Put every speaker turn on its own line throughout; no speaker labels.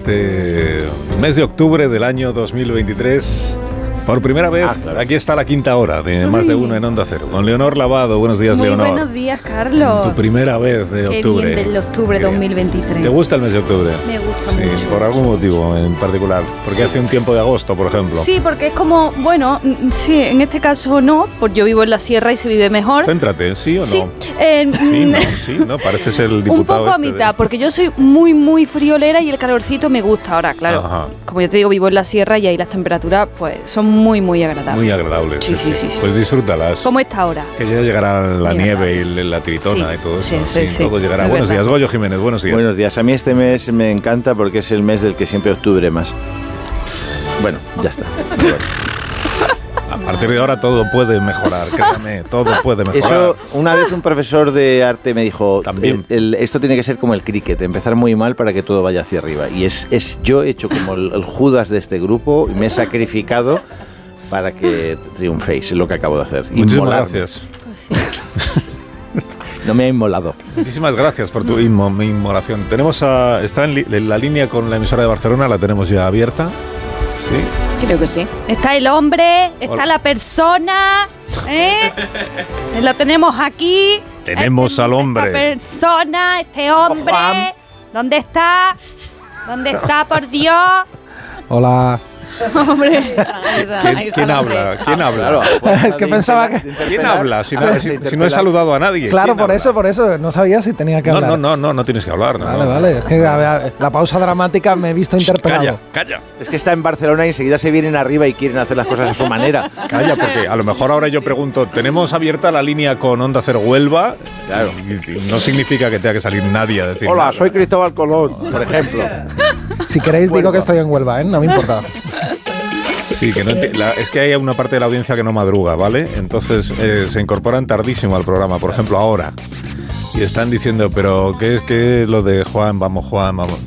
este mes de octubre del año 2023, por primera vez,
Ah, claro.
aquí está la quinta hora de más de uno en Onda Cero. Con Leonor Lavado, buenos días,
Muy
Leonor.
buenos días, Carlos.
Tu primera vez de
Qué
octubre.
bien del octubre
Qué bien.
2023.
¿Te gusta el mes de octubre?
Me gusta
Sí,
mucho.
por algún motivo en particular. Porque hace un tiempo de agosto, por ejemplo.
Sí, porque es como, bueno, mm, sí, en este caso no, pues yo vivo en la sierra y se vive mejor.
Céntrate, ¿sí o no?
Sí, eh,
Sí,
mm,
no, sí, no, pareces el diputado
un poco a
este de-
mitad, porque yo soy muy, muy friolera y el calorcito me gusta ahora, claro.
Ajá.
Como yo te digo, vivo en la sierra y ahí las temperaturas pues son muy, muy agradables.
Muy agradable.
Sí, sí, sí, sí.
Pues disfrútalas.
¿Cómo está ahora?
Que ya llegará la nieve y la tiritona
Sí,
y todo eso.
sí, sí, sí.
todo llegará.
Es
buenos
verdad.
días, Goyo Jiménez, buenos días.
Buenos días. A mí este mes me encanta porque es el mes del que siempre octubre más. Bueno, ya está.
A partir de ahora todo puede mejorar, créame, todo puede mejorar.
Eso, una vez un profesor de arte me dijo,
También.
el- el- esto tiene que ser como el cricket, empezar muy mal para que todo vaya hacia arriba. Y es, es yo he hecho como el, el Judas de este grupo y me he sacrificado para que triunféis, es lo que acabo de hacer.
Muchísimas
Inmolarme.
gracias.
No me ha inmolado.
Muchísimas gracias por tu inmo- mi inmolación. Tenemos a, está en, li- en la línea con la emisora de Barcelona, la tenemos ya abierta. Sí.
Creo que sí.
Está el hombre, está
Hola.
la persona, ¿eh? Lo tenemos aquí.
Tenemos
Este-
al hombre.
Esta persona, este hombre. ¿Dónde está? ¿Dónde está, por Dios?
Hola.
Hombre.
¿Quién, quién habla? ¿Quién habla?
Es que pensaba que-
¿Quién habla? Si no, si- si no he saludado a nadie.
Claro,
¿quién
por
habla?
eso, por eso. No sabía si tenía que
No,
hablar.
no, no, no, no tienes que hablar. no,
Vale,
no.
vale. Es que a ver, la pausa dramática me he visto interpelado.
Calla, calla.
Es que está en Barcelona y enseguida se vienen arriba y quieren hacer las cosas a su manera.
Calla, porque a lo mejor ahora yo pregunto, ¿tenemos abierta la línea con Onda Cero Huelva?
Claro.
Y- y no significa que tenga que salir nadie a decir
Hola,
nada.
soy Cristóbal Colón, por ejemplo.
Si queréis, digo
Huelva.
que estoy en Huelva, ¿eh? No me importa.
Sí, que no la- es que hay una parte de la audiencia que no madruga, ¿vale? Entonces eh, se incorporan tardísimo al programa, por ejemplo, ahora. Y están diciendo, pero ¿qué es que lo de Juan, vamos Juan, vamos?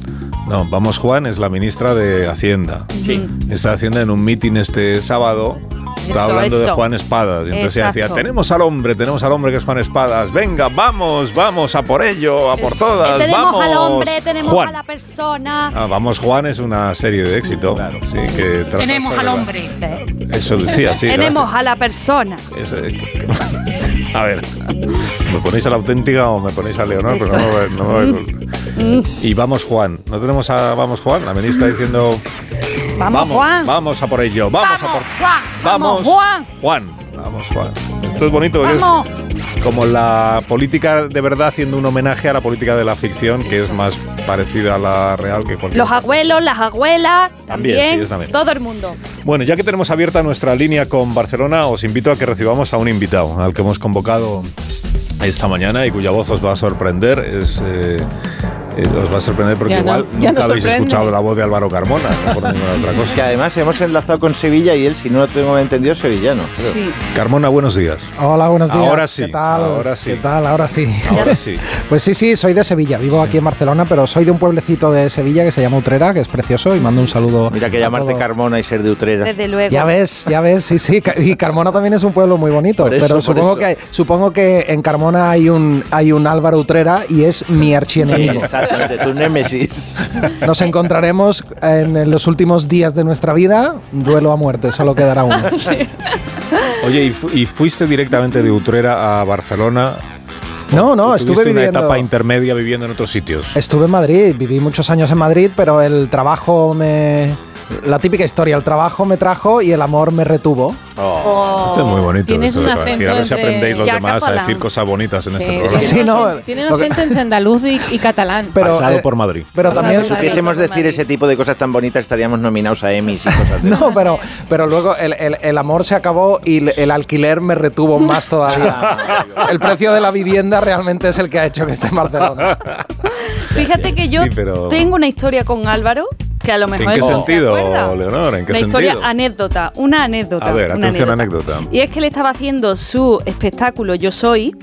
No, vamos Juan es la ministra de Hacienda.
Sí.
Está Hacienda en un mitin este sábado.
Eso,
hablando de. Juan Espadas. Y entonces ella decía, tenemos al hombre, tenemos al hombre que es Juan Espadas. Venga, vamos, vamos, a por ello, a por todas,
tenemos
vamos.
al hombre, tenemos
Juan.
a la persona.
Ah, vamos Juan es una serie de éxito. Sí, que trata
Tenemos al
la-
hombre.
Eso decía, sí.
tenemos
gracias.
a la persona.
A ver, ¿me ponéis a la auténtica o me ponéis a Leonor? Pero no, me- no me- y vamos Juan, ¿no tenemos a Vamos Juan? La ministra diciendo,
Vamos, Juan.
vamos a por ello, vamos, a por...
Juan.
Vamos,
Juan.
Juan, vamos Juan. Esto es bonito porque
Vamos.
es como la política de verdad haciendo un homenaje a la política de la ficción, que es más parecida a la real que cualquier
Los
otra
abuelos, las abuelas,
También,
también,
sí, también.
todo el mundo.
Bueno, ya que tenemos abierta nuestra línea con Barcelona, os invito a que recibamos a un invitado, al que hemos convocado esta mañana y cuya voz os va a sorprender. Es, eh, eh, os va a sorprender porque
Ya no,
igual
ya
nunca
no
habéis
sorprende.
escuchado la voz de Álvaro Carmona, no por ninguna otra
Que
cosa.
además hemos enlazado con Sevilla y él, si no lo tengo entendido, es sevillano. creo.
Sí.
Carmona, buenos días.
Hola, buenos días.
Ahora sí,
¿Qué tal?
ahora sí.
¿Qué tal? Ahora sí.
Ahora sí.
Pues sí, sí, soy de Sevilla. Vivo aquí en Barcelona, pero soy de un pueblecito de Sevilla que se llama Utrera, que es precioso, y mando un saludo.
Mira que
a
llamarte
todo-
Carmona y ser de Utrera.
Desde luego.
Ya ves, ya ves, sí, sí. Y Carmona también es un pueblo muy bonito.
Eso,
pero supongo que supongo que en Carmona hay un hay un Álvaro Utrera y es mi
Sí, exactamente, tu némesis.
Nos encontraremos en los últimos días de nuestra vida. Duelo a muerte, solo quedará uno.
Oye, ¿y, fu- y fuiste directamente de Utrera a Barcelona?
No, no,
¿O
estuve
tuviste una
viviendo.
etapa intermedia viviendo en otros sitios?
Estuve en Madrid, viví muchos años en Madrid, pero el trabajo me. La típica historia, el trabajo me trajo y el amor me retuvo.
Oh.
Esto es muy bonito.
Tienes un acento
a ver si aprendéis los demás a decir cosas bonitas en este
Sí,
programa.
Sí,
tiene
no,
un- Tiene un acento entre andaluz y, y catalán.
Pero,
Pasado
eh,
por Madrid.
Pero
Pasado
también.
Si
Madrid.
supiésemos decir ese tipo de cosas tan bonitas, estaríamos nominados a Emmys y cosas de
No, pero, pero luego el, el- el amor se acabó y el, el alquiler me retuvo más todavía. El precio de la vivienda realmente es el que ha hecho que esté en Barcelona.
Fíjate que yo
Sí, pero-
tengo una historia con Álvaro que a lo mejor
¿En qué
se
sentido. Leonor? ¿En qué
una
sentido?
historia anécdota, una anécdota.
A ver,
una
atención, anécdota.
Y es que él estaba haciendo su espectáculo Yo Soy,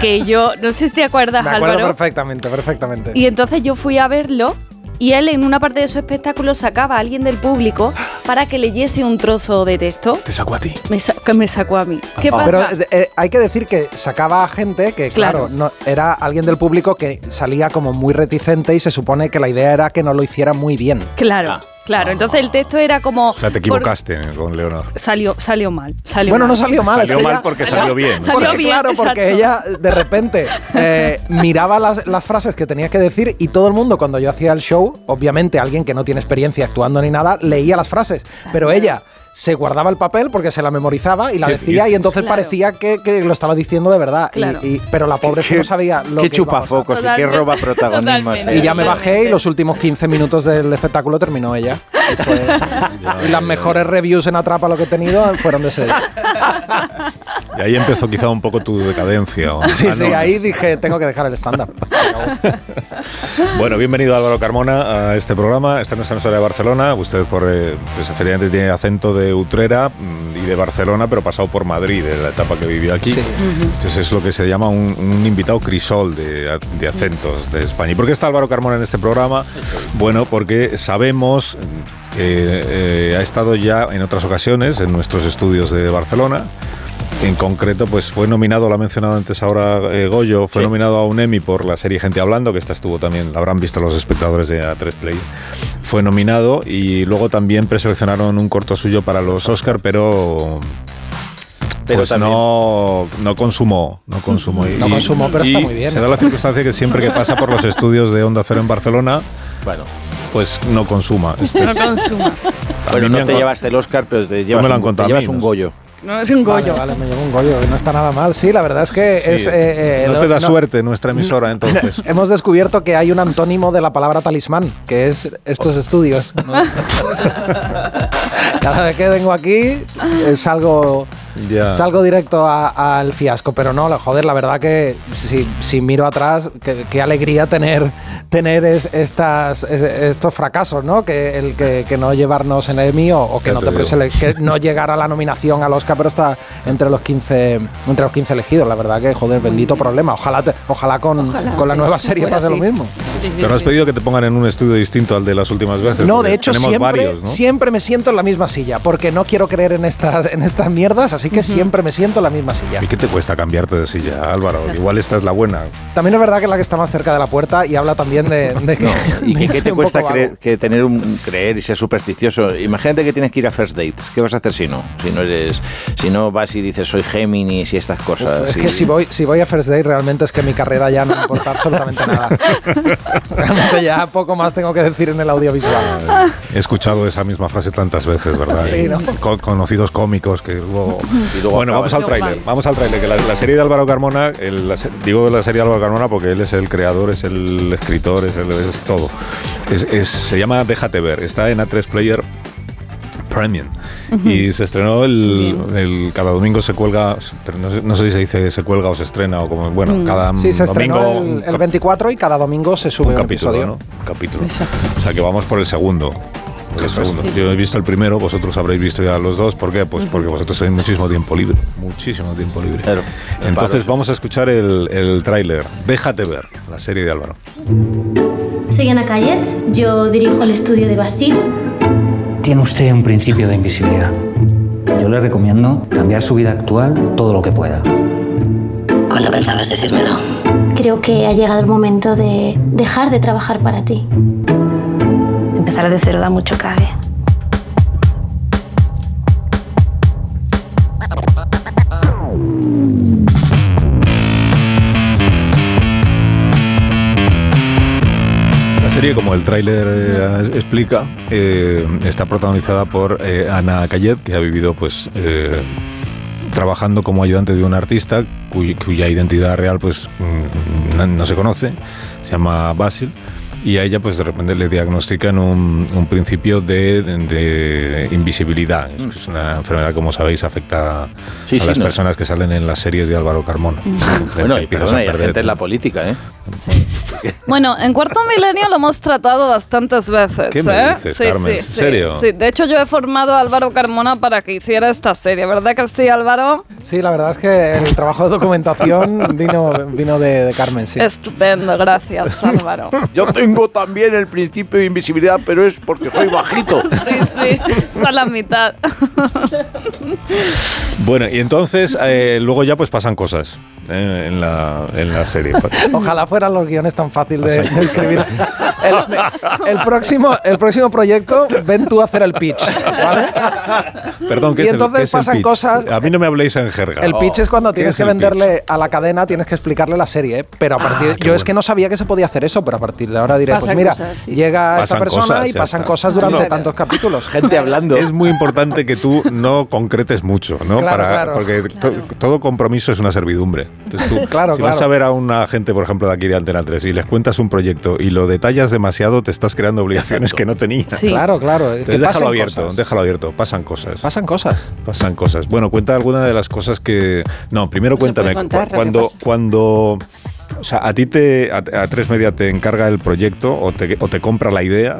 que yo, no sé si te acuerdas,
Me acuerdo
Álvaro.
perfectamente, perfectamente.
Y entonces yo fui a verlo y él en una parte de su espectáculo sacaba a alguien del público para que leyese un trozo de texto.
Te sacó a ti.
Me sa- que me sacó a mí. ¿Qué pasa?
Pero eh, hay que decir que sacaba a gente que, claro,
Claro.
no, era alguien del público que salía como muy reticente y se supone que la idea era que no lo hiciera muy bien.
Claro,
Ah.
Claro. Entonces el texto era como...
O sea, te
por-
equivocaste con Leonor.
Salió, salió mal. Salió
Bueno,
mal.
no salió mal. es
Salió
que
mal
ella-
porque salió bien.
Salió
Porque,
bien,
claro, porque
exacto.
ella de repente eh, miraba las, las frases que tenía que decir y todo el mundo, cuando yo hacía el show, obviamente alguien que no tiene experiencia actuando ni nada, leía las frases. Pero ella se guardaba el papel porque se la memorizaba y la
¿Qué
decía y entonces
Claro.
parecía que, que lo estaba diciendo de verdad. Y-
Claro.
y- pero la pobre no sabía lo
qué
que iba a pasar.
chupafocos y qué roba protagonismo.
Y ya me bajé y los últimos 15 minutos del espectáculo terminó ella. Y, fue- y las mejores reviews en Atrapa lo que he tenido fueron de ese.
Y ahí empezó quizá un poco tu decadencia. ¿o?
Sí,
Ah,
sí,
no.
ahí dije, tengo que dejar el stand-up.
Bueno, bienvenido Álvaro Carmona a este programa. Esta es emisora de Barcelona. Usted, por, eh, pues, efectivamente, tiene acento de Utrera mm, y de Barcelona, pero pasado por Madrid, de la etapa que vivió aquí.
Sí.
Entonces es lo que se llama un, un invitado crisol de, de acentos de España. ¿Y por qué está Álvaro Carmona en este programa? Bueno, porque sabemos que eh, ha estado ya en otras ocasiones en nuestros estudios de Barcelona. En concreto, pues fue nominado, lo ha mencionado antes ahora eh, Goyo, fue
Sí.
nominado a un Emmy por la serie Gente Hablando, que esta estuvo también, la habrán visto los espectadores de A3 Play. Fue nominado y luego también preseleccionaron un corto suyo para los Oscar, pero
Pero
pues no, no consumó, no consumó.
No consumó, pero está muy bien.
Se da la circunstancia que siempre que pasa por los estudios de Onda Cero en Barcelona,
Bueno,
pues no consuma. Este-
No consuma.
bueno
me
no te
con-
llevaste el Oscar, pero te llevas,
me lo han
un,
contado
te
mí,
llevas un. Goyo.
No es un
Vale,
gollo.
vale, me llevo un gollo, que no está nada mal. Sí, la verdad es que es... Eh, eh,
no te da
no-
suerte nuestra emisora, entonces.
Hemos descubierto que hay un antónimo de la palabra talismán, que es estos estudios. ¿no? Cada vez que vengo aquí salgo, Salgo directo a- al fiasco, pero no, joder, la verdad que si, si miro atrás, qué, alegría tener, tener es- estas, es- estos fracasos, ¿no? Que el que, que no llevarnos en el Emmy o, que,
Ya
no
te
te que no llegar a la nominación al Oscar, pero está entre los 15, entre los 15 elegidos. La verdad que, joder, bendito problema. Ojalá, te- ojalá con,
Ojalá,
con la nueva serie pase lo mismo.
Pero has pedido que te pongan en un estudio distinto al de las últimas veces.
No, de hecho siempre,
varios, ¿no?
siempre me siento en la misma silla, porque no quiero creer en estas, en estas mierdas, así que siempre me siento en la misma silla.
¿Y qué te cuesta cambiarte de silla, Álvaro? Igual esta es la buena.
También es verdad que es la que está más cerca de la puerta y habla también de, de que...
¿Y
de
qué,
que
qué te cuesta creer, que tener un creer y ser supersticioso? Imagínate que tienes que ir a first dates. ¿Qué vas a hacer si no? Si no eres, si no vas y dices soy Géminis y estas cosas.
Es
y-
que si voy, si voy a First Day realmente es que mi carrera ya no me importa absolutamente nada. Realmente ya poco más tengo que decir en el audiovisual.
He escuchado esa misma frase tantas veces, ¿verdad?
Sí, ¿no?
Con- conocidos cómicos que luego...
Y luego
bueno, vamos al tráiler. Vamos al tráiler. Que la, la serie de Álvaro Carmona, el- la digo de la serie de Álvaro Carmona porque él es el creador, es el escritor, es, el- es todo. Es- es- se llama Déjate ver. Está en A3 Player Premium. Y se estrenó el, el- Cada domingo se cuelga. Pero no, sé- no sé si se dice se cuelga o se estrena o como. Bueno, cada
Sí, se
domingo.
el, el
cap-
24 y cada domingo se sube
un
un,
capítulo,
episodio.
¿no? Un capítulo. O sea que vamos por el segundo. Por el segundo. Yo he visto el primero, vosotros habréis visto ya los dos. ¿Por qué? Pues porque vosotros tenéis muchísimo tiempo libre. Muchísimo tiempo libre.
Claro.
Entonces vamos a escuchar el, el tráiler. Déjate ver, la serie de Álvaro.
Soy Ana Cayet, yo dirijo el estudio de Basil.
Tiene usted un principio de invisibilidad. Yo le recomiendo cambiar su vida actual todo lo que pueda.
¿Cuándo pensabas decírmelo?
Creo que ha llegado el momento de dejar de trabajar para ti.
Empezar de cero da mucho cague.
Serie, como el tráiler eh, explica, eh, está protagonizada por eh, Ana Cayet, que ha vivido pues trabajando como ayudante de un artista cuy- cuya identidad real pues mm, no se conoce, se llama Basil. Y a ella, pues de repente le diagnostican un, un principio de, de invisibilidad. Es, es una enfermedad, como sabéis, afecta
Sí,
a
sí,
las
no.
personas que salen en las series de Álvaro Carmona.
Bueno, y
empiezas
perdona,
a
y hay
perder-
gente en la política, ¿eh?
Bueno, en Cuarto Milenio lo hemos tratado bastantes veces.
¿Qué me
¿eh?
dices,
sí,
Carmen?
sí,
¿En
sí,
serio?
sí. De hecho, yo he formado a Álvaro Carmona para que hiciera esta serie, ¿verdad que sí, Álvaro?
Sí, la verdad es que el trabajo de documentación vino, vino de, de Carmen, sí.
Estupendo, gracias, Álvaro.
Yo tengo tengo también el principio de invisibilidad, pero es porque soy bajito.
Sí, sí, está la mitad.
Bueno, y entonces eh, luego ya pues pasan cosas eh, en, la, en la serie.
Ojalá fueran los guiones tan fácil de, de escribir. El, el próximo, el próximo proyecto, ven tú a hacer el pitch, ¿vale?
Perdón, ¿qué
Y
es el-
entonces
qué es el
pasan
pitch?
cosas-
A mí no me habléis en jerga.
El pitch es cuando
¿Qué
tienes
es
que venderle a la cadena, tienes que explicarle la serie. ¿eh? Pero a partir,
Ah, qué
yo es que no sabía que se podía hacer eso, pero a partir de ahora diré,
Pasan
pues mira,
cosas, sí.
llega esta
Pasan
persona
cosas,
y pasan
está.
cosas durante
No.
tantos capítulos.
Gente hablando.
Es muy importante que tú no concretes mucho, ¿no?
Claro,
Para,
claro.
Porque to- todo compromiso es una servidumbre. Entonces tú,
Claro,
si vas a ver a una gente, por ejemplo, de aquí de Antena 3 y les cuentas un proyecto y lo detallas demasiado, te estás creando obligaciones que no tenías.
Sí.
Claro, claro.
Entonces déjalo abierto,
cosas.
déjalo abierto. Pasan cosas.
Pasan cosas.
Pasan cosas. Bueno, cuenta alguna de las cosas que. No, primero
No
cuéntame.
contar
cu- cuando, cuando. O sea, a ti te. A, a Tres Media te encarga el proyecto o te, o te compra la idea.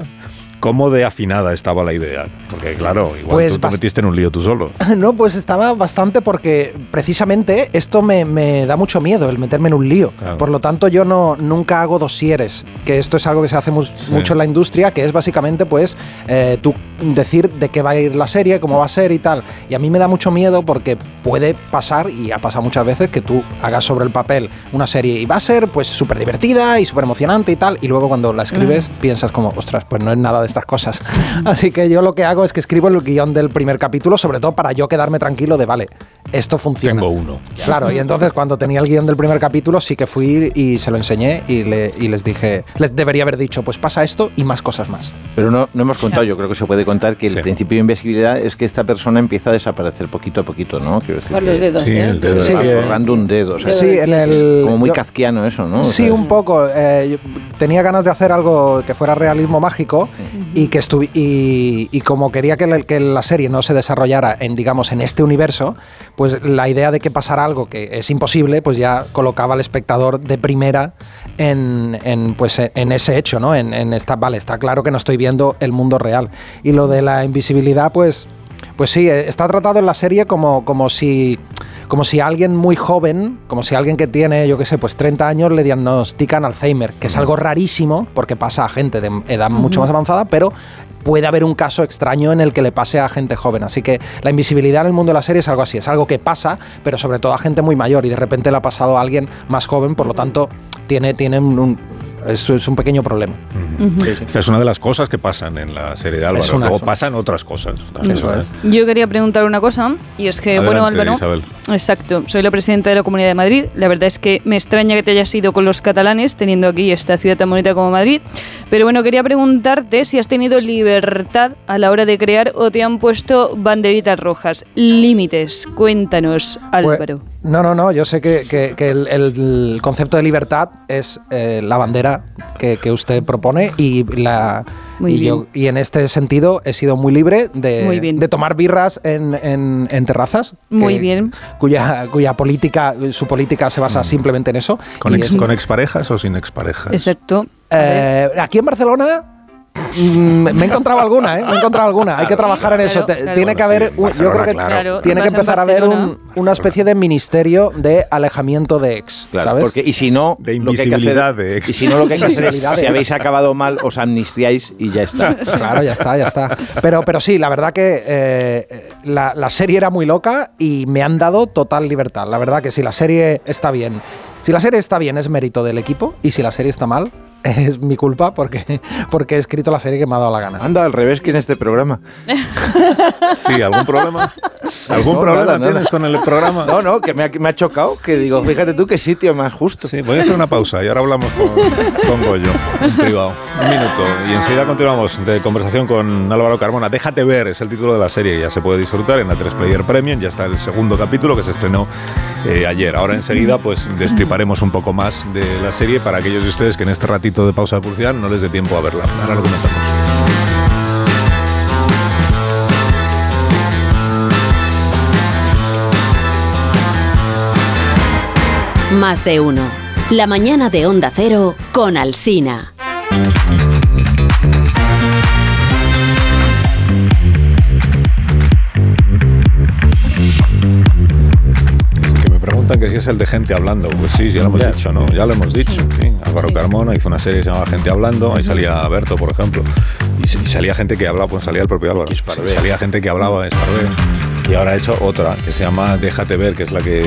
¿Cómo de afinada estaba la idea? Porque, claro, igual
Pues
tú te metiste en un lío tú solo.
No, pues estaba bastante porque precisamente esto me, me da mucho miedo, el meterme en un lío.
Claro.
Por lo tanto, yo no nunca hago dosieres, que esto es algo que se hace mu- mucho en la industria, que es básicamente pues eh, tú decir de qué va a ir la serie, cómo va a ser y tal. Y a mí me da mucho miedo porque puede pasar, y ha pasado muchas veces, que tú hagas sobre el papel una serie y va a ser pues súper divertida y súper emocionante y tal, y luego cuando la escribes piensas como, ostras, pues no es nada de estas cosas. Así que yo lo que hago es que escribo el guion del primer capítulo, sobre todo para yo quedarme tranquilo de, vale, esto funciona.
Tengo uno.
Claro, y entonces cuando tenía el guion del primer capítulo sí que fui y se lo enseñé y, le- y les dije, les debería haber dicho, pues pasa esto y más cosas más.
Pero no, no hemos contado, yo creo que se puede contar que el
Sí.
principio de invisibilidad es que esta persona empieza a desaparecer poquito a poquito, ¿no? Quiero decir
Con
que
los dedos,
Sí,
¿eh?
el dedo.
se va
Sí.
borrando un dedo. o sea,
Sí, en el...
como muy
yo-
kafkiano eso, ¿no? O
Sí, un poco. Eh, yo tenía ganas de hacer algo que fuera realismo mágico y que y, y como quería que la, que la serie no se desarrollara en digamos en este universo, pues la idea de que pasara algo que es imposible, pues ya colocaba al espectador de primera en, en, pues en ese hecho, ¿no? En, en esta, vale, está claro que no estoy viendo el mundo real. Y lo de la invisibilidad, pues pues sí, eh, está tratado en la serie como, como si como si alguien muy joven, como si alguien que tiene, yo qué sé, pues 30 años le diagnostican Alzheimer, que es algo rarísimo porque pasa a gente de edad mucho más avanzada, pero puede haber un caso extraño en el que le pase a gente joven. Así que la invisibilidad en el mundo de la serie es algo así, es algo que pasa, pero sobre todo a gente muy mayor y de repente le ha pasado a alguien más joven, por lo tanto tiene, tiene un, un- es, es un pequeño problema.
Esta es una de las cosas que pasan en la serie de Álvaro. Pasan otras cosas.
Eso
¿eh?
es.
Yo quería preguntar una cosa, y es que, bueno, Álvaro.
Isabel.
Exacto, soy la presidenta de la Comunidad de Madrid. La verdad es que me extraña que te hayas ido con los catalanes, teniendo aquí esta ciudad tan bonita como Madrid. Pero bueno, quería preguntarte si has tenido libertad a la hora de crear o te han puesto banderitas rojas. Límites, cuéntanos,
Pues,
Álvaro.
No, no, no, yo sé que, que- que el, el concepto de libertad es eh, la bandera que, que usted propone y la y, yo, y en este sentido he sido muy libre de,
Muy bien.
de tomar birras en, en- en terrazas.
Muy
que-
bien.
Cuya, cuya política, su política se basa simplemente en eso.
¿Con, ex-
es-
con exparejas o sin exparejas?
Exacto.
Eh, aquí en Barcelona mm, me he encontrado alguna, ¿eh? Me he encontrado alguna. Hay que trabajar en eso.
Claro,
Te-
claro.
Tiene que haber, un- yo creo que
claro.
Tiene que empezar a haber un- una especie de ministerio de alejamiento de ex,
Claro,
¿sabes?
porque y si no,
De
lo que hay que
invisibilidad
hacer-
de ex.
y si no lo que hay que hacer es, si habéis acabado mal, os amnistiáis y ya está.
Claro, ya está, ya está. Pero, pero sí, la verdad que eh, la, la serie era muy loca y me han dado total libertad. La verdad que si la serie está bien, si la serie está bien es mérito del equipo y si la serie está mal es mi culpa porque, porque he escrito la serie que me ha dado la gana.
Anda, al revés que en este programa.
Sí, ¿algún problema? ¿Algún
No,
problema
nada, nada.
tienes con el programa?
No, no, que me ha, me ha chocado, que digo, fíjate tú qué sitio más justo.
Sí, voy a hacer una pausa y ahora hablamos con, con Goyo en privado. Un minuto y enseguida continuamos de conversación con Álvaro Carmona. Déjate ver, es el título de la serie, ya se puede disfrutar en la 3 Player Premium, ya está el segundo capítulo que se estrenó eh, ayer. Ahora enseguida pues destriparemos un poco más de la serie para aquellos de ustedes que en este ratito de pausa de publicidad no les dé tiempo a verla. Ahora lo comentamos.
Más de uno. La mañana de Onda Cero con Alsina.
Es el de gente hablando. Pues sí, ya lo hemos dicho, ¿no? Ya lo hemos dicho. sí. Álvaro Carmona hizo una serie que se llamaba Gente Hablando, ahí salía Berto, por ejemplo. Y, y salía gente que hablaba, pues salía el propio Álvaro. Sí, salía gente que hablaba, Esparvé. Y ahora ha hecho otra que se llama Déjate ver, que es la que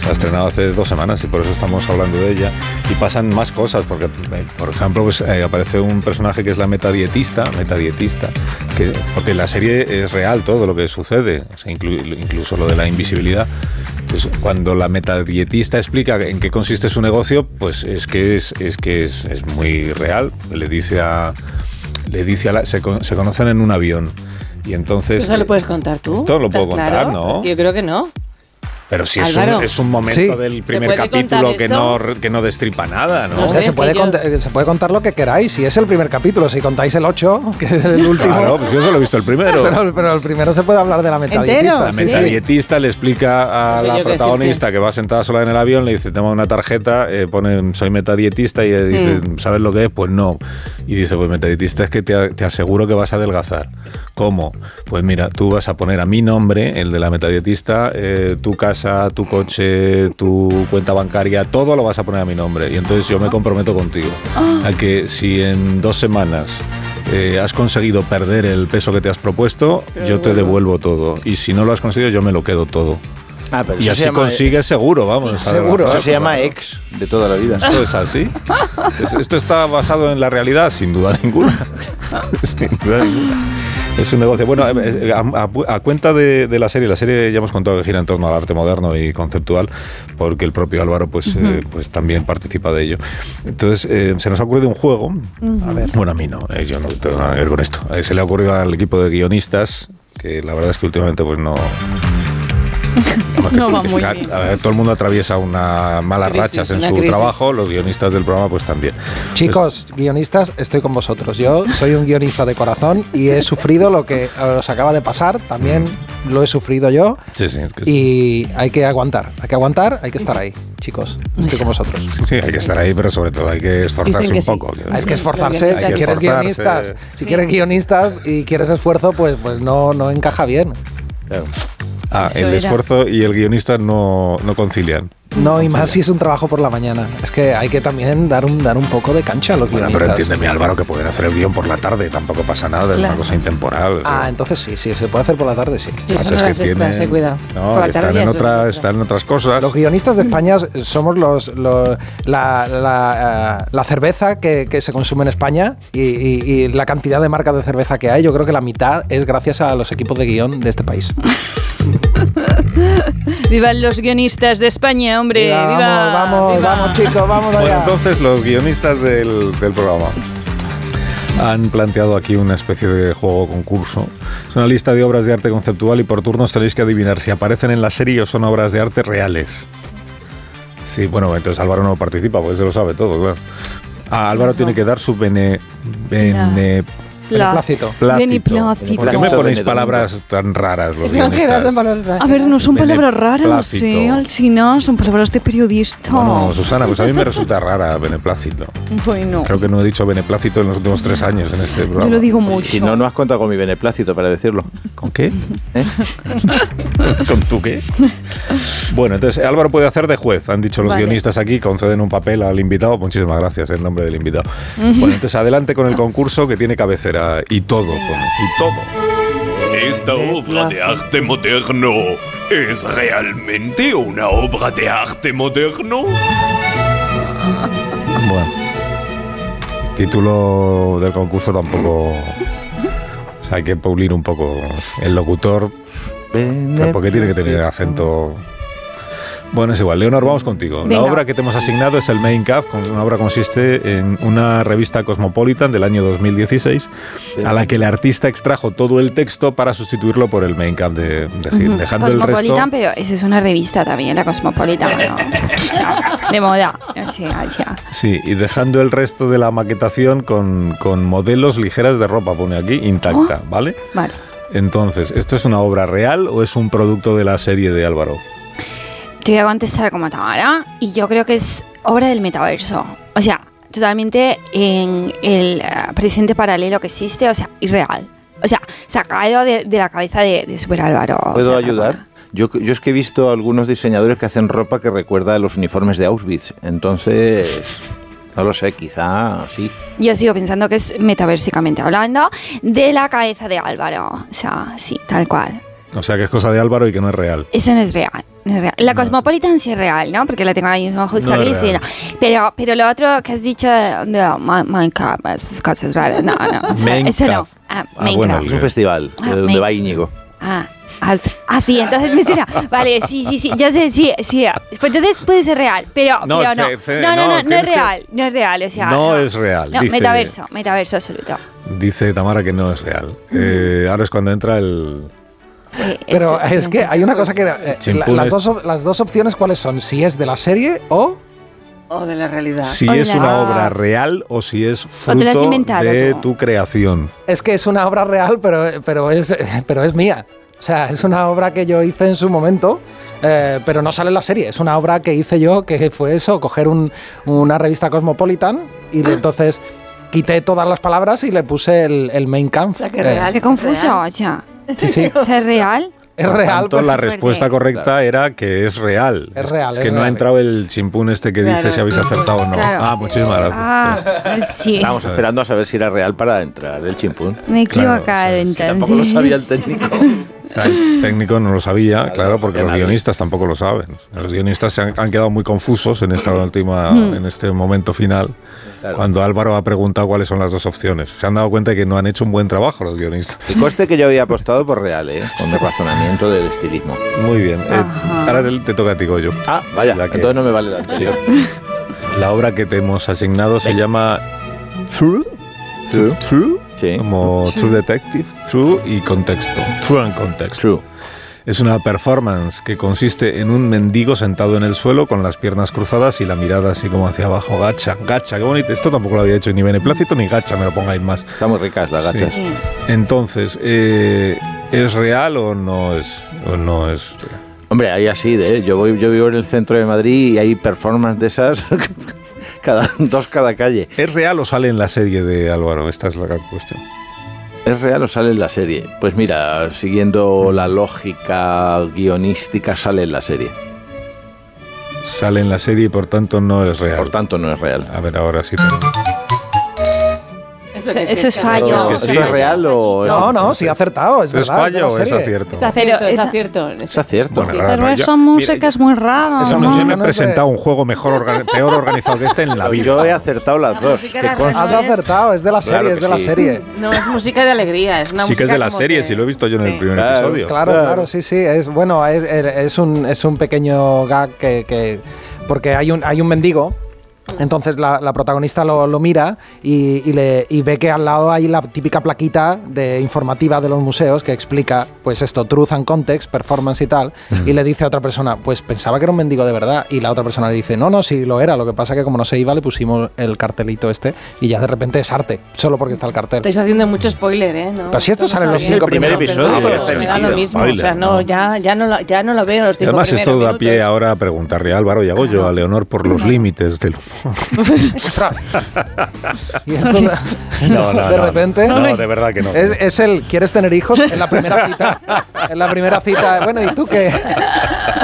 se ha estrenado hace dos semanas y por eso estamos hablando de ella. Y pasan más cosas, porque, eh, por ejemplo, pues, eh, aparece un personaje que es la metadietista, metadietista, que, porque la serie es real todo lo que sucede, o sea, inclu- incluso lo de la invisibilidad. Pues cuando la metadietista explica en qué consiste su negocio, pues es que es, es que es, es muy real. Le dice a le dice a la, se, se conocen en un avión y entonces
¿Eso lo puedes contar tú?
Esto lo puedo
¿Estás
contar? ¿no?
Yo creo que no.
Pero si es
Álvaro.
un, es un momento
Sí.
del primer capítulo que no, que no destripa nada, ¿no?
No
O
sé.
se, puede
yo-
contar, eh, se puede contar lo que queráis. Si es el primer capítulo, si contáis el 8, que es el último.
Claro, pues yo solo he visto el primero.
pero, pero el primero se puede hablar de la metadietista.
La
sí,
Sí.
metadietista le explica a
No sé
la protagonista que va sentada sola en el avión, le dice, toma una tarjeta, eh, pone, soy metadietista, y dice,
Mm.
¿sabes lo que es? Pues no. Y dice, pues metadietista es que te, te aseguro que vas a adelgazar. ¿Cómo? Pues mira, tú vas a poner a mi nombre, el de la metadietista, eh, tu casa, tu coche, tu cuenta bancaria, todo lo vas a poner a mi nombre. Y entonces yo me comprometo contigo a que si en dos semanas eh, has conseguido perder el peso que te has propuesto, yo te
devuelvo
todo. Y si no lo has conseguido, yo me lo quedo todo.
Ah, pero
Y así
se llama-
consigues seguro, vamos.
Seguro.
Eso se llama ex de toda la vida.
¿Esto es así? Entonces, ¿Esto está basado en la realidad? Sin duda ninguna. Sin duda ninguna. Es un negocio. Bueno, eh, eh, a, a- a cuenta de, de la serie, la serie ya hemos contado que gira en torno al arte moderno y conceptual, porque el propio Álvaro pues, eh, pues también participa de ello. Entonces, eh, se nos ha ocurrido un juego. A ver. Bueno, a mí no, eh, yo no tengo nada que ver con esto. Eh, se le ha ocurrido al equipo de guionistas, que la verdad es que últimamente pues no... Que-
No va
es
muy bien.
a ver, todo el mundo atraviesa una malas
Crisis,
rachas en
una
su
crisis.
trabajo, los guionistas del programa pues también.
Chicos, guionistas, estoy con vosotros. Yo soy un guionista de corazón y he sufrido lo que os acaba de pasar. También lo he sufrido yo.
Sí, sí, es que-
Y hay que aguantar. Hay que aguantar, hay que estar ahí. Chicos, estoy con vosotros.
sí, hay que estar ahí, pero sobre todo hay que esforzarse
que
un
sí.
poco.
Hay que esforzarse. Si quieres
esforzarse.
guionistas, si quieres guionistas y quieres esfuerzo, pues, pues no, no encaja bien.
Claro.
Ah,
Eso
el
era.
esfuerzo y el guionista no, no concilian.
No, y más si es un trabajo por la mañana. Es que hay que también dar un, dar un poco de cancha a los
Bueno,
guionistas.
pero entiéndeme, Álvaro, que pueden hacer el guion por la tarde, tampoco pasa nada, es
Claro.
una cosa intemporal.
Ah, entonces sí, sí, se puede hacer por la tarde, sí.
Y
Claro,
son
es que
horas extras,
tienen-
cuidado.
No,
Por la
que
tarde
están, en otra- están otras cosas.
Los guionistas de España somos los, los- la, la, eh, la cerveza que, que se consume en España y, y- y la cantidad de marcas de cerveza que hay, yo creo que la mitad es gracias a los equipos de guion de este país.
Vivan los guionistas de España, hombre. Viva,
vamos, vamos,
viva.
vamos chicos, vamos
Bueno,
allá.
entonces los guionistas del, del programa han planteado aquí una especie de juego concurso. Es una lista de obras de arte conceptual y por turnos tenéis que adivinar si aparecen en la serie o son obras de arte reales. Sí, bueno, entonces Álvaro no participa, porque se lo sabe todo, claro. Ah, Álvaro tiene que dar su bene, bene,
Beneplácito.
Beneplácito.
¿Por qué me ponéis palabras tan raras los
Extranjeras son.
A ver, no son palabras raras,
Beneplácito.
¿eh? Alcina, son palabras de periodista.
Bueno, Susana, pues a mí me resulta rara beneplácito.
Bueno,
Creo que no he dicho beneplácito en los últimos tres años en este programa.
yo lo digo mucho.
si no, no has contado con mi beneplácito para decirlo.
¿Con qué?
¿eh?
¿Con tú qué? Bueno, entonces Álvaro puede hacer de juez. Han dicho los
Vale.
guionistas aquí, conceden un papel al invitado. Muchísimas gracias, en nombre del invitado. Bueno, entonces adelante con el concurso que tiene cabecera y todo. y todo.
Esta obra de arte moderno es realmente una obra de arte moderno.
Bueno. Título del concurso tampoco. O sea, hay que pulir un poco el locutor. Pero ¿Por qué tiene que tener acento? Bueno, es igual. Leonor, vamos contigo.
Venga.
La obra que te hemos asignado es el Main Caf. Una obra consiste en una revista Cosmopolitan del año 2016, a la que el artista extrajo todo el texto para sustituirlo por el Main Caf de, de Gil, dejando el resto.
Cosmopolitan, pero eso es una revista también, la Cosmopolitan, de moda.
Sí, y dejando el resto de la maquetación con, con modelos ligeras de ropa, pone aquí, intacta, ¿vale?
Vale.
Entonces, ¿esto es una obra real o es un producto de la serie de Álvaro?
Te voy a contestar como Tamara y yo creo que es obra del metaverso. O sea, totalmente en el eh, presente paralelo que existe, o sea, irreal. O sea, sacado de, de la cabeza de, de Super Álvaro. o
¿Puedo
sea,
ayudar? Yo, yo es que he visto algunos diseñadores que hacen ropa que recuerda a los uniformes de Auschwitz. Entonces, no lo sé, quizá sí.
Yo sigo pensando que es metaversicamente hablando de la cabeza de Álvaro. O sea, sí, tal cual.
O sea, que es cosa de Álvaro y que no es real.
Eso no es real. No. La Cosmopolitan sí es real, ¿no? Porque la tengo ahí mismo justo
No
sí,
real.
no. Pero, pero lo otro que has dicho de Ma- Minecraft, esas cosas raras. No, no. o sea, eso no.
Minecraft.
Ah,
Ah, bueno, es un festival
Ah,
de donde
Minecraft.
va Íñigo.
Ah, ah, sí. Ah, sí, entonces me suena. Vale, sí, sí, sí, ya sé, sí, sí. Pues entonces puede ser real, pero
No,
pero no.
ce-
no, no,
no,
no, no, es
que-
real, no es real, o sea.
No es real,
No,
dice-
metaverso, metaverso absoluto.
Dice Tamara que no es real. Eh, ahora es cuando entra el...
Eh,
Pero es que hay una cosa que... eh, la- las, dos, las dos opciones, ¿cuáles son? Si es de la serie o...
O de la realidad.
Si
Hola.
es una obra real o si es
O
fruto de
tú.
tu creación.
Es que es una obra real, pero, pero, es, pero es mía. O sea, es una obra que yo hice en su momento, eh, pero no sale en la serie. Es una obra que hice yo, que fue eso, coger un- una revista Cosmopolitan y
Ah.
entonces quité todas las palabras y le puse el, el main camp.
sea, que
Eh,
real.
Qué confuso, o sea.
Sí, sí.
O sea, ¿es real?
Es
Por
real.
tanto,
pero-
la
fuerte.
respuesta correcta era que es real.
Es real,
Es
es
que no ha entrado el chimpún este que
Claro,
dice si habéis acertado o no.
Claro.
Ah, muchísimas gracias.
Ah, sí.
Estábamos esperando a saber si era real para entrar el chimpún.
Me equivocado
sí,
Que tampoco lo
entonces.
sabía el técnico.
El técnico no lo sabía, claro, porque los
nadie.
guionistas tampoco lo saben. Los guionistas se han, han quedado muy confusos en esta última,
Hmm.
en este momento final,
Claro.
cuando Álvaro ha preguntado cuáles son las dos opciones. Se han dado cuenta de que no han hecho un buen trabajo los guionistas.
Y coste que yo había apostado por real, ¿eh? Con el razonamiento del estilismo.
Muy bien. Eh, ahora te- toca a ti, Goyo.
Ah, vaya,
La que-
entonces no me vale la anterior.
La obra que te hemos asignado se llama True.
True.
True.
Sí.
Como True Detective. True y contexto. True and context.
True.
Es una performance que consiste en un mendigo sentado en el suelo con las piernas cruzadas y la mirada así como hacia abajo. Gacha, gacha, qué bonito. Esto tampoco lo había hecho ni Beneplácito ni gacha, me lo pongáis más.
Están muy ricas las gachas.
Sí.
Entonces, eh, ¿es real o no es, o no es real?
Hombre, hay así, de, yo voy, yo vivo en el centro de Madrid y hay performance de esas cada dos cada calle.
¿Es real o sale en la serie de Álvaro? Esta es la gran cuestión.
¿Es real o sale en la serie? Pues mira, siguiendo la lógica guionística, sale en la serie.
Sale en la serie y por tanto no es real.
Por tanto, no es real.
A ver, ahora sí. pero-
Eso,
Eso es fallo.
¿Eso
Es que sí.
es real o es,
No, no, sí ha acertado. Es,
¿Es
verdad,
fallo o es acierto?
Es acierto, es acierto.
es acierto?
Bueno,
Sí.
claro,
Pero
yo-
esa
mira,
música es muy rara.
Esa
Yo
música
me
no
he presentado un juego mejor orga- peor organizado que este en la vida.
Yo he acertado las dos. que.
Has acertado, es de la serie,
que
es de la serie.
No es música de alegría, es una
sí que es de la serie,
que-
si lo he visto yo en el primer
Claro,
episodio.
Claro,
Claro.
sí, sí. Es bueno, es, es un, es un pequeño gag que, que- porque hay un, hay un mendigo. Entonces la, la protagonista lo, lo mira y, y le, y ve que al lado hay la típica plaquita de informativa de los museos que explica pues esto, truth and context, performance y tal, y le dice a otra persona, pues pensaba que era un mendigo de verdad, y la otra persona le dice, no, no, sí lo era, lo que pasa que como no se iba le pusimos el cartelito este y ya de repente es arte, solo porque está el cartel.
Estáis haciendo mucho spoiler, ¿eh? No,
Pero si esto sale en los cinco
El primer
primeros
episodio,
No, pero me da lo mismo,
Spoiler,
o sea, no,
¿no?
ya, ya, no lo, ya no lo veo en los cinco
además esto da
minutos.
pie ahora a preguntarle a Álvaro y a Goyo, a Leonor, por los límites del humor.
¡Ostras! y esto de,
No, no,
de
no.
repente
No, de verdad que no.
Es, es el ¿quieres tener hijos? En la primera cita. En la primera cita. Bueno, ¿y tú qué?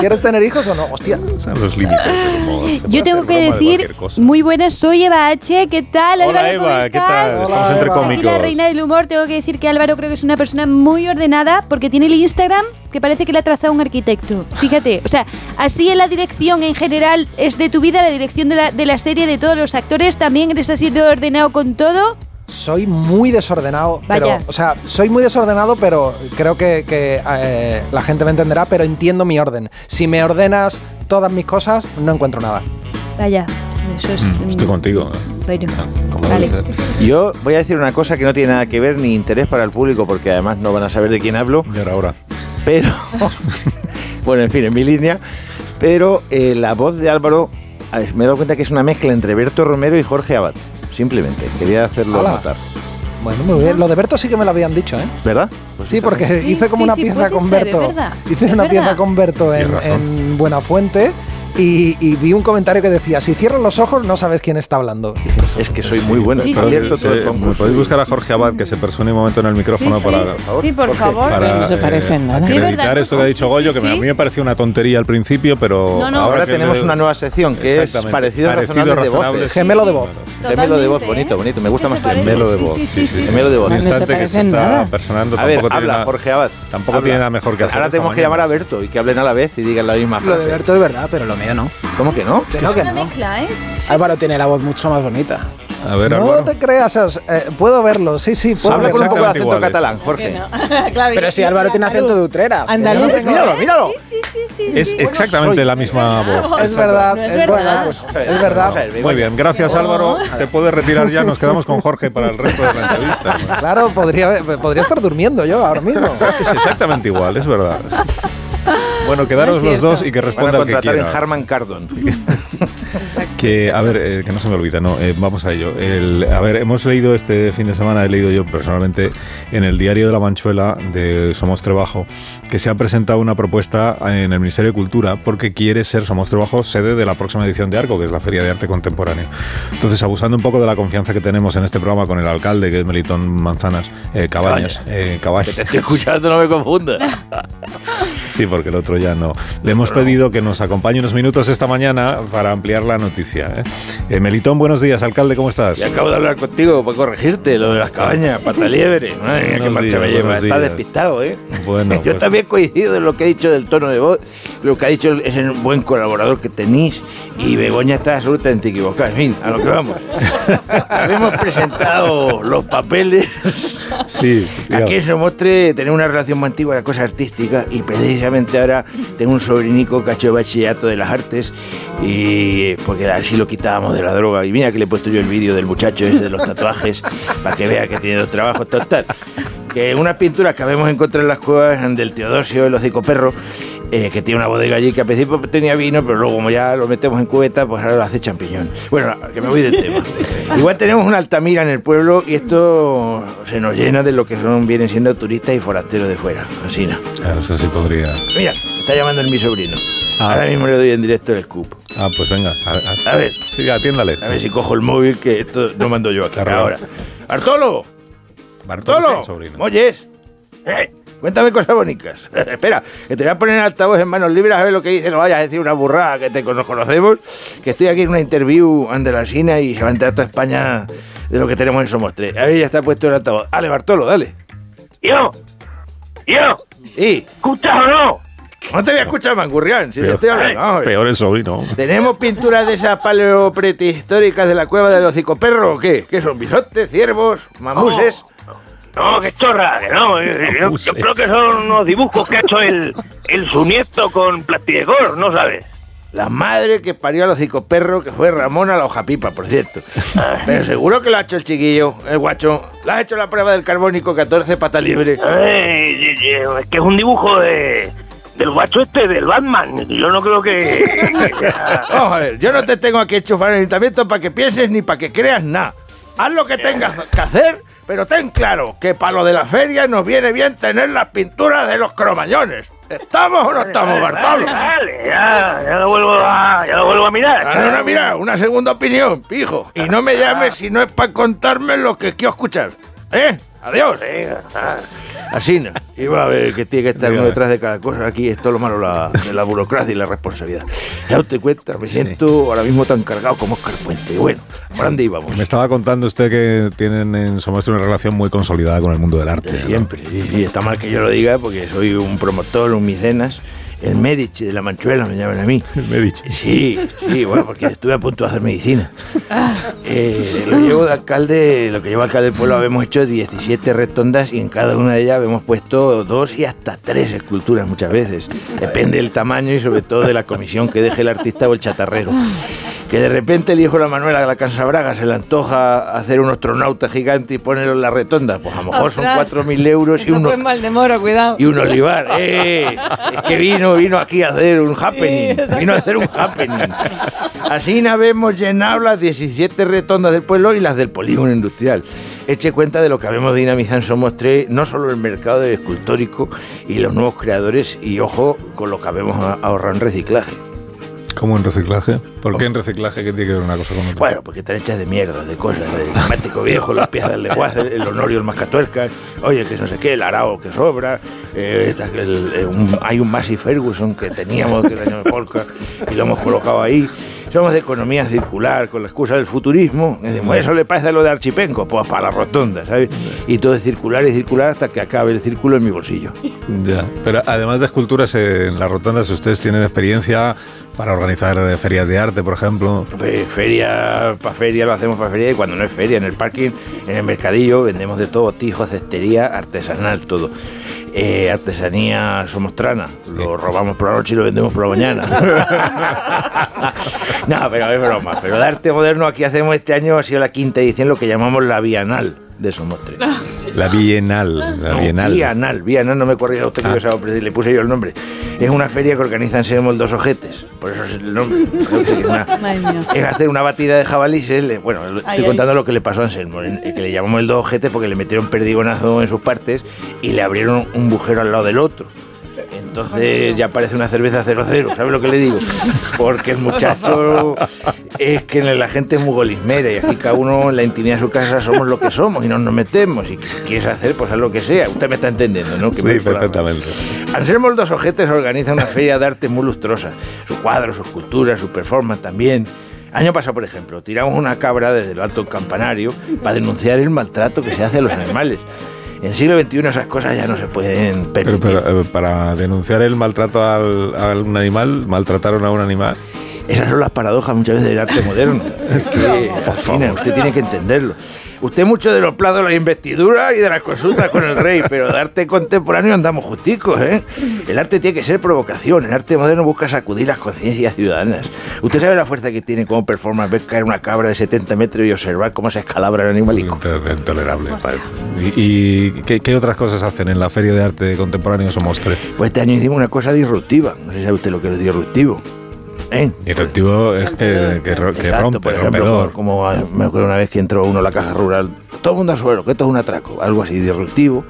¿Quieres tener hijos o no? Hostia.
Los límites
Yo tengo que
de
decir,
cosa.
muy buenas, soy Eva H. ¿Qué tal,
Hola
Álvaro? ¿cómo
Eva, ¿qué
estás?
tal? Estamos
Hola,
entre
Eva.
Aquí
cómicos.
la reina del humor, tengo que decir que Álvaro creo que es una persona muy ordenada porque tiene el Instagram que parece que le ha trazado un arquitecto. Fíjate, o sea, así en la dirección en general es de tu vida, la dirección de la, de la serie, de todos los actores, también eres así de ordenado con todo.
Soy muy desordenado. Pero,
Vaya.
o sea, soy muy desordenado, pero creo que, que, eh, la gente me entenderá, pero entiendo mi orden. Si me ordenas todas mis cosas, no encuentro nada.
Vaya, eso es...
Mm, Estoy
mm,
contigo.
Bueno,
Como
vale.
debe ser.
Yo voy a decir una cosa que no tiene nada que ver ni interés para el público, porque además no van a saber de quién hablo.
Y ahora, ahora.
Pero, bueno, en fin, en mi línea. Pero eh, la voz de Álvaro, me he dado cuenta que es una mezcla entre Berto Romero y Jorge Abad. Simplemente, quería hacerlo
Hola.
notar.
Bueno, muy bien. Lo de Berto sí que me lo habían dicho, ¿eh?
¿Verdad? Pues
Sí, porque
Sí,
hice como
sí,
una
sí,
pieza con
ser,
Berto. Hice
es
una
verdad.
pieza con Berto en Buenafuente y, y vi un comentario que decía, si cierras los ojos no sabes quién está hablando. Dije,
Es que soy muy bueno.
Sí, sí.
cierto,
Eh,
concurso.
Podéis buscar a Jorge Abad que se persone un momento en el micrófono
Sí,
para,
sí. Sí, por favor.
para,
no se parece en nada.
Sí,
acreditar esto que ha dicho Goyo, que
Sí,
a
sí.
mí me parecía una tontería al principio, pero
No, no.
Ahora
que
tenemos
le-
una nueva sección que es parecido,
Parecido
razonables de
razonable,
voces.
sí,
Gemelo
sí,
de voz.
bueno.
Gemelo de voz,
Totalmente,
bonito,
¿eh?
bonito. Me gusta
¿Qué
más que?
Gemelo de
Sí,
voz.
sí,
Sí,
sí,
sí.
sí.
Gemelo de voz.
Un
No se
instante que se está personando.
A ver, habla, Jorge Abad.
Tampoco tiene nada mejor que hacer.
Ahora tenemos que llamar a Berto y que hablen a la vez y digan la misma
Lo de
frase.
Berto es verdad, pero lo no.
¿Cómo que no?
Que no, que
Una
no.
mezcla, ¿eh?
Álvaro tiene la voz mucho más bonita.
A ver,
No
Álvaro.
te creas, eh, puedo verlo, sí, sí, puedo
Habla con un poco de acento
iguales.
catalán, Jorge.
Claro,
Pero si Álvaro tiene acento de Utrera.
Andaluz.
Míralo, míralo.
Sí, sí, sí.
Es exactamente la misma voz.
Es verdad,
No es
es,
verdad.
verdad,
Pues,
es verdad.
Muy bien, gracias Álvaro. Te puedes retirar ya. Nos quedamos con Jorge para el resto de la entrevista.
Claro, podría, podría estar durmiendo yo ahora mismo.
Es exactamente igual, es verdad. Bueno, quedaros
No
los dos y que responda el que
contratar en
quiera.
Harman Kardon.
Que, a ver, eh, que no se me olvida, no, eh, vamos a ello. El- a ver, hemos leído este fin de semana, he leído yo personalmente en el diario de la Manchuela de Somos Trabajo, que se ha presentado una propuesta en el Ministerio de Cultura porque quiere ser Somos Trabajo sede de la próxima edición de Arco, que es la Feria de Arte Contemporáneo. Entonces, abusando un poco de la confianza que tenemos en este programa con el alcalde, que es Melitón Manzanas, eh, Cabañas, eh, Cabañas.
Te estoy escuchando, no me confundas.
Sí, porque el otro ya no. Le hemos pedido que nos acompañe unos minutos esta mañana para ampliar la noticia. ¿Eh? Eh, Melitón, buenos días, alcalde, ¿cómo estás?
Y acabo de hablar contigo para corregirte lo de las cabañas, pata liebre. Madre mía, qué marcha me
días,
lleva. Estás
días.
despistado, ¿eh?
Bueno,
Yo
pues-
también coincido en lo que ha dicho del tono de voz, lo que ha dicho es el buen colaborador que tenéis y Begoña está absolutamente equivocada. En fin, a lo que vamos. Hemos presentado los papeles.
Sí,
Aquí en Somostre tenemos una relación muy antigua de cosas artísticas y precisamente ahora tengo un sobrinico que ha hecho bachillerato de las artes y porque así lo quitábamos de la droga. Y mira que le he puesto yo el vídeo del muchacho ese de los tatuajes para que vea que tiene dos trabajos total. Que unas pinturas que habíamos encontrado en las cuevas del Teodosio, el hocico perro, eh, que tiene una bodega allí que al principio tenía vino, pero luego como ya lo metemos en cubeta, pues ahora lo hace champiñón. Bueno, que me voy del tema. Igual tenemos una altamira en el pueblo y esto se nos llena de lo que son vienen siendo turistas y forasteros de fuera. Así no.
Claro, eso sí podría.
Mira, está llamando el mi sobrino.
Ah.
Ahora mismo le doy en directo el scoop.
Ah, pues venga. A,
A ver.
Sí, atiéndale.
A ver si cojo el móvil, que esto no mando yo aquí. Ahora. ¡Bartolo!
Bartolo, sobrino.
¿Me oyes? Eh, Cuéntame cosas bonitas. Espera, que te voy a poner en altavoz en manos libres a ver lo que dice. No vayas a decir una burrada que te nos conocemos. Que estoy aquí en una interview ante la Sina y se va a enterar toda España de lo que tenemos en Somos Tres. A ver, ya está puesto el altavoz. Dale, Bartolo, dale.
Yo, yo,
¿Y?
¿escuchas o no?
No te voy a escuchar, Mangurrián, si te
Peor,
estoy hablando. a
peor el sobrino.
¿Tenemos pinturas de esas paleoprehistóricas de la cueva del hocico perro o qué? ¿Qué son? ¿Bisontes, ciervos, mamuses?
No, que chorra, que no. Yo, yo- yo creo que son unos dibujos que ha hecho el, el su nieto con plastidecor, ¿no sabes?
La madre que parió al hocico perro, que fue Ramona la hojapipa, por cierto. Pero seguro que lo ha hecho el chiquillo, el guacho. ¿Le has hecho la prueba del carbónico 14 pata libre?
Ay, y- es que es un dibujo de del guacho este, del Batman. Yo no creo que...
Vamos a ver, yo no te tengo aquí enchufar en el ayuntamiento para que pienses ni para que creas nada. Haz lo que tengas que hacer, pero ten claro que para lo de la feria nos viene bien tener las pinturas de los cromañones. ¿Estamos o no estamos, Bartolo?
Vale, ya, ya lo vuelvo a, ya lo vuelvo a mirar.
Dale una mirada, una segunda opinión, pijo. Y no me llames si no es para contarme lo que quiero escuchar. ¿Eh? Adiós. Así no. Y va a ver que tiene que estar uno detrás de cada cosa. Aquí es todo lo malo la- de la burocracia y la responsabilidad. Ya te cuenta, me siento ahora mismo tan cargado como Oscar Puente. Y bueno, ¿por dónde íbamos?
Me estaba contando usted que tienen en Somos una relación muy consolidada con el mundo del arte.
De
¿no?
siempre. Y, y está mal que yo lo diga porque soy un promotor, un mecenas. El Medici de la Manchuela me llaman a mí.
Medici.
Sí, sí, bueno, porque estuve a punto de hacer medicina. Eh, lo llevo de alcalde, lo que llevo alcalde del pueblo, habemos hecho 17 retondas y en cada una de ellas hemos puesto dos y hasta tres esculturas muchas veces. Depende del tamaño y sobre todo de la comisión que deje el artista o el chatarrero. Que de repente el hijo de la Manuela de la Cansabraga se le antoja hacer un astronauta gigante y ponerlo en la retonda. Pues a lo mejor son
Ostras.
4.000 euros y uno,
en Valdemoro, cuidado.
y un olivar. ¡Eh! Es que vino, vino aquí a hacer un happening. Vino a hacer un happening. Así habemos llenado las 17 retondas del pueblo y las del polígono industrial. Eche cuenta de lo que habemos dinamizado en Somos Tres, no solo el mercado escultórico y los nuevos creadores, y ojo con lo que habemos ahorrado en reciclaje.
¿Cómo en reciclaje? ¿Por qué en reciclaje qué tiene que ver una cosa con otra?
Bueno, porque están hechas de mierda, de cosas, de neumático viejo, las piezas del lenguaje, el honorio, el mascatuercas, oye, que no sé qué, el arao que sobra, eh, el- eh, un- hay un Massey Ferguson que teníamos que de Polka y lo hemos colocado ahí. Somos de economía circular, con la excusa del futurismo. Decimos, eso le parece a lo de Archipenco, pues para la rotonda, ¿sabes? Y todo es circular y circular hasta que acabe el círculo en mi bolsillo.
Ya. Pero además de esculturas en las rotondas, ustedes tienen experiencia para organizar ferias de arte, por ejemplo.
Pues feria, para feria lo hacemos para feria y cuando no es feria, en el parking, en el mercadillo, vendemos de todo, tijo, cestería, artesanal, todo. Eh, artesanía somostrana, lo robamos por la noche y lo vendemos por la mañana. no, pero es broma. Pero de arte moderno aquí hacemos este año, ha sido la quinta edición, lo que llamamos la Bienal de Somostre.
La Bienal. La
No,
Bienal.
Bienal, Bienal, no me corría usted que
Ah.
yo le puse yo el nombre. Es una feria que organiza Anselmo el Dos Ojetes, por eso es el nombre. Es, una-
Madre mía.
es hacer una batida de jabalíes. le- Bueno, estoy
Ay, ay.
contando lo que le pasó a Anselmo, que le llamamos el Dos Ojetes porque le metieron perdigonazo en sus partes y le abrieron un bujero al lado del otro. Entonces ya parece una cerveza 00, ¿sabes lo que le digo? Porque el muchacho es que la gente es muy golismera y aquí cada uno en la intimidad de su casa somos lo que somos y no nos metemos. Y si quieres hacer, pues haz lo que sea. Usted me está entendiendo, ¿no? Que
Sí,
la-
perfectamente.
Anselmo el Dos Ojetes organiza una feria de arte muy lustrosa. Su cuadro, su escultura, su performance también. Año pasado, por ejemplo, tiramos una cabra desde lo alto del campanario para denunciar el maltrato que se hace a los animales. En el siglo XXI esas cosas ya no se pueden permitir.
pero, eh, para denunciar el maltrato al, a un animal, maltrataron a un animal.
Esas son las paradojas muchas veces del arte moderno. Que, Alsina, usted tiene que entenderlo. Usted mucho de los plazos de las investiduras y de las consultas con el rey, pero de arte contemporáneo andamos justicos, ¿eh? El arte tiene que ser provocación. El arte moderno busca sacudir las conciencias ciudadanas. Usted sabe la fuerza que tiene como performance ver caer una cabra de 70 metros y observar cómo se escalabra el animalico.
Intolerable, parece. ¿Y, y qué, qué otras cosas hacen en la Feria de Arte Contemporáneo Somostre?
Pues este año hicimos una cosa disruptiva. No sé si sabe usted lo que es disruptivo. ¿Eh?
Disruptivo es que, que, ro- que
Exacto,
rompe,
por ejemplo,
rompedor.
como, como, ah, me acuerdo una vez que entró uno a la caja rural, todo el mundo a suelo, que esto es un atraco, algo así disruptivo.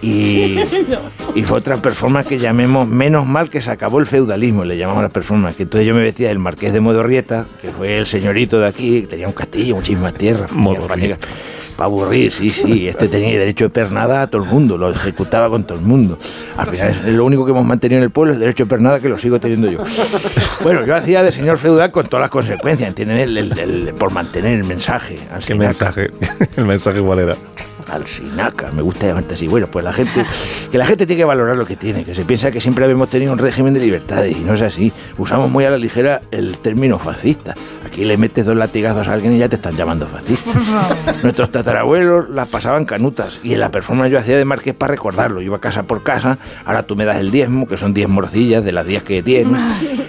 Y, y fue otra performance que llamemos Menos mal que se acabó el feudalismo, le llamamos a la performance. Que entonces yo me vestía del marqués de Modorrieta, que fue el señorito de aquí, que tenía un castillo, muchísimas tierras, para aburrir, sí, sí. Este tenía derecho de pernada a todo el mundo, lo ejecutaba con todo el mundo. Al final es lo único que hemos mantenido en el pueblo es el derecho de pernada que lo sigo teniendo yo. Bueno, yo hacía de señor feudal con todas las consecuencias, ¿entienden? El- el- el- por mantener el mensaje.
¿Qué mensaje? ¿El mensaje cuál era?
Alsinaca, me gusta llamarte así. Bueno, pues la gente, que la gente tiene que valorar lo que tiene, que se piensa que siempre habíamos tenido un régimen de libertades y no es así. Usamos muy a la ligera el término fascista. Aquí le metes dos latigazos a alguien y ya te están llamando fascista. Nuestros tatarabuelos las pasaban canutas y en la performance yo hacía de marqués para recordarlo. Iba casa por casa, ahora tú me das el diezmo, que son 10 morcillas de las 10 que tienes.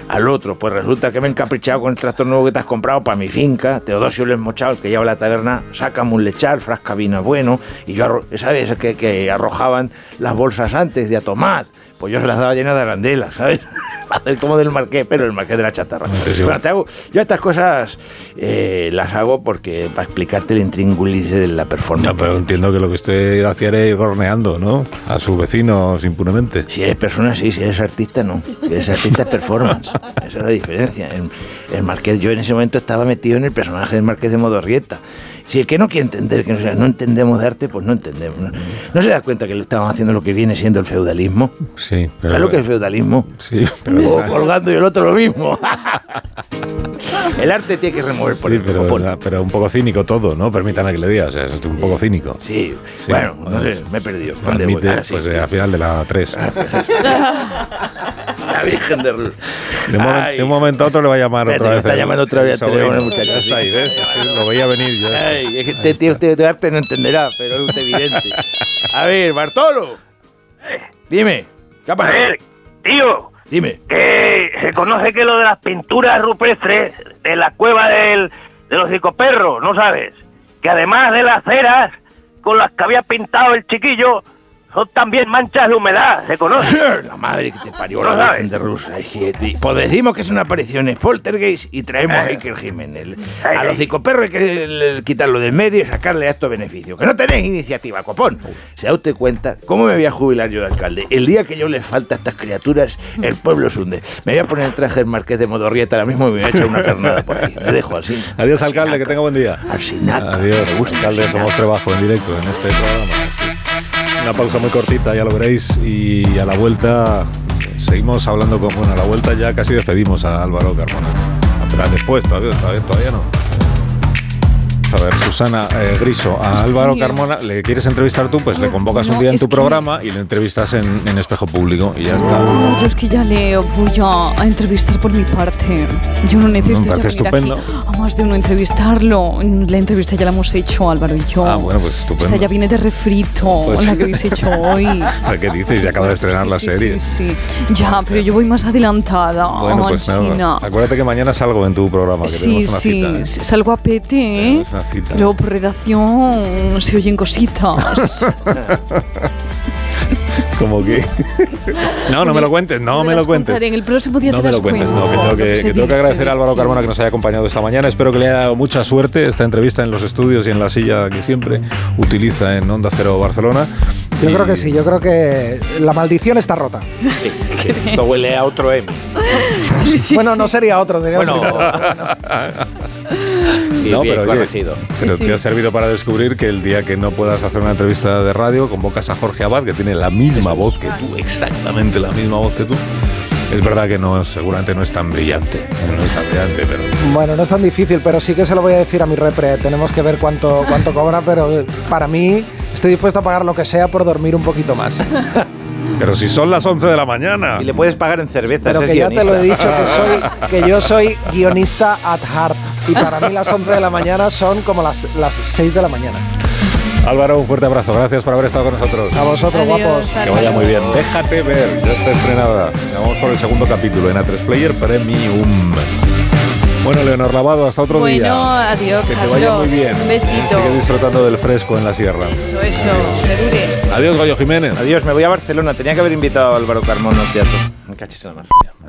Al otro, pues resulta que me he encaprichado con el tractor nuevo que te has comprado para mi finca. Teodosio les mochado, el que lleva la taberna, sácame un lechal, frasca vino bueno. Y yo, ¿sabes? Que, que arrojaban las bolsas antes de a tomate. Pues yo se las daba llenas de arandelas, ¿sabes? Para hacer como del marqués, pero el marqués de la chatarra. Bueno, te hago- yo estas cosas eh, las hago porque para explicarte el intríngulis de la performance.
No, pero entiendo que lo que usted hacía era ir horneando, ¿no? A sus vecinos impunemente.
Si eres persona, sí, si eres artista, no. Si eres artista, es performance. Esa es la diferencia. El, el Marqués, yo en ese momento estaba metido en el personaje del Marqués de Modorrieta. Si el que no quiere entender, que no, sea, no entendemos de arte, pues no entendemos. ¿no? ¿No se da cuenta que le estamos haciendo lo que viene siendo el feudalismo?
Sí,
¿Sabes lo que es el feudalismo?
Sí,
Uno colgando y el otro lo mismo. el arte tiene que remover por
Sí,
el
pero, pero un poco cínico todo, ¿no? Permítame que le diga, o sea, es un poco cínico.
Sí, bueno, no sé, me he perdido. ¿Dónde
Admite?
Ah, sí,
pues
sí.
eh, al final de la 3.
La Virgen de Rul.
De, un momen- de un momento a otro le va a llamar
Espérate,
otra vez.
está llamando otra vez
sobrino.
sí.
está ahí, ¿ves? Lo veía venir yo.
Ay, es que este tío este de arte no entenderá, pero es evidente. A ver, Bartolo. Dime, ¿qué ha
A ver, tío,
Dime.
que se conoce que lo de las pinturas rupestres de la cueva del, de los ¿no sabes? Que además de las ceras con las que había pintado el chiquillo, son también manchas de humedad, se conoce.
La madre que te parió
No
la
sabes.
Virgen de Rusia. Es que, ti- pues decimos que es una aparición en Poltergeist y traemos a
Eh.
Iker Jiménez. A los psicoperros hay que quitarlo de en medio y sacarle a estos beneficios. Que no tenéis iniciativa, copón. ¿Se da usted cuenta cómo me voy a jubilar yo de alcalde? El día que yo les falta a estas criaturas, el pueblo se hunde. Me voy a poner el traje del marqués de Modorrieta ahora mismo y me voy a echar una pernada por ahí. Me dejo así.
Adiós, alcalde, que tenga buen día.
Arsinaca.
Adiós, alcalde, somos trabajo en directo en este programa. Una pausa muy cortita, ya lo veréis, y a la vuelta seguimos hablando con... Bueno, a la vuelta ya casi despedimos a Álvaro Carmona. Pero después, todavía, todavía, todavía no. A ver, Susana eh, Griso, a
Sí.
Álvaro Carmona, ¿le quieres entrevistar tú? Pues le convocas un
no,
día en tu
que-
programa y le entrevistas en, en espejo público y ya está.
No, yo es que ya le voy a, entrevistar por mi parte. Yo no necesito
Me
ya venir aquí
estupendo.
a más de uno entrevistarlo. La entrevista ya la hemos hecho, Álvaro y yo.
Ah, bueno, pues estupendo.
Esta ya viene de refrito,
Pues-
la que habéis hecho hoy.
¿Qué dices? Ya acaba de estrenar la
Sí,
serie.
Sí, sí. Ya, pero yo voy más adelantada.
Bueno, pues nada, acuérdate que mañana salgo en tu programa, que
Sí,
tenemos una
sí,
cita. ¿eh?
salgo a pete, ¿eh?
Cita.
Luego por redacción se oyen cositas.
Como que. no, no me lo cuentes, no me lo cuentes.
En el próximo día
No
te
me lo cuentes,
cuento,
no, que tengo que, que tengo que agradecer a Álvaro
sí.
Carmona que nos haya acompañado esta mañana. Espero que le haya dado mucha suerte esta entrevista en los estudios y en la silla que siempre utiliza en Onda Cero Barcelona.
Yo
Y-
creo que sí, yo creo que la maldición está rota.
Esto huele a otro M.
bueno, no sería otro, sería
Bueno,
un
Y
No,
bien
pero, oye,
corregido.
pero
Sí,
te ha servido para descubrir que el día que no puedas hacer una entrevista de radio, convocas a Jorge Abad, que tiene la misma voz que tú, exactamente la misma voz que tú. Es verdad que no, seguramente no es tan brillante, no es tan brillante, pero
Bueno, no es tan difícil, pero sí que se lo voy a decir a mi repre. Tenemos que ver cuánto, cuánto cobra, pero para mí estoy dispuesto a pagar lo que sea por dormir un poquito más.
Pero si son las 11 de la mañana.
Y le puedes pagar en cervezas.
Pero
es
que ya te lo he dicho, que, soy, que yo soy guionista at heart. Y para mí las 11 de la mañana son como las, las 6 de la mañana.
Álvaro, un fuerte abrazo. Gracias por haber estado con nosotros.
A vosotros,
Adiós,
guapos.
Que vaya muy bien. Déjate ver, ya está estrenada. Vamos por el segundo capítulo en A3 Player Premium. Bueno, Leonor Lavado, hasta otro
Bueno,
día.
adiós,
Que te vaya muy bien.
Un besito.
Sigue disfrutando del fresco en la sierra.
Eso, eso, que dure.
Adiós, Goyo Jiménez.
Adiós, me voy a Barcelona. Tenía que haber invitado a Álvaro Carmona al teatro. Me cachis en la mano.